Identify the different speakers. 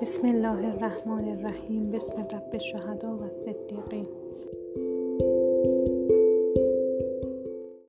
Speaker 1: بسم الله الرحمن الرحیم. بسم رب شهدا و صدیقین.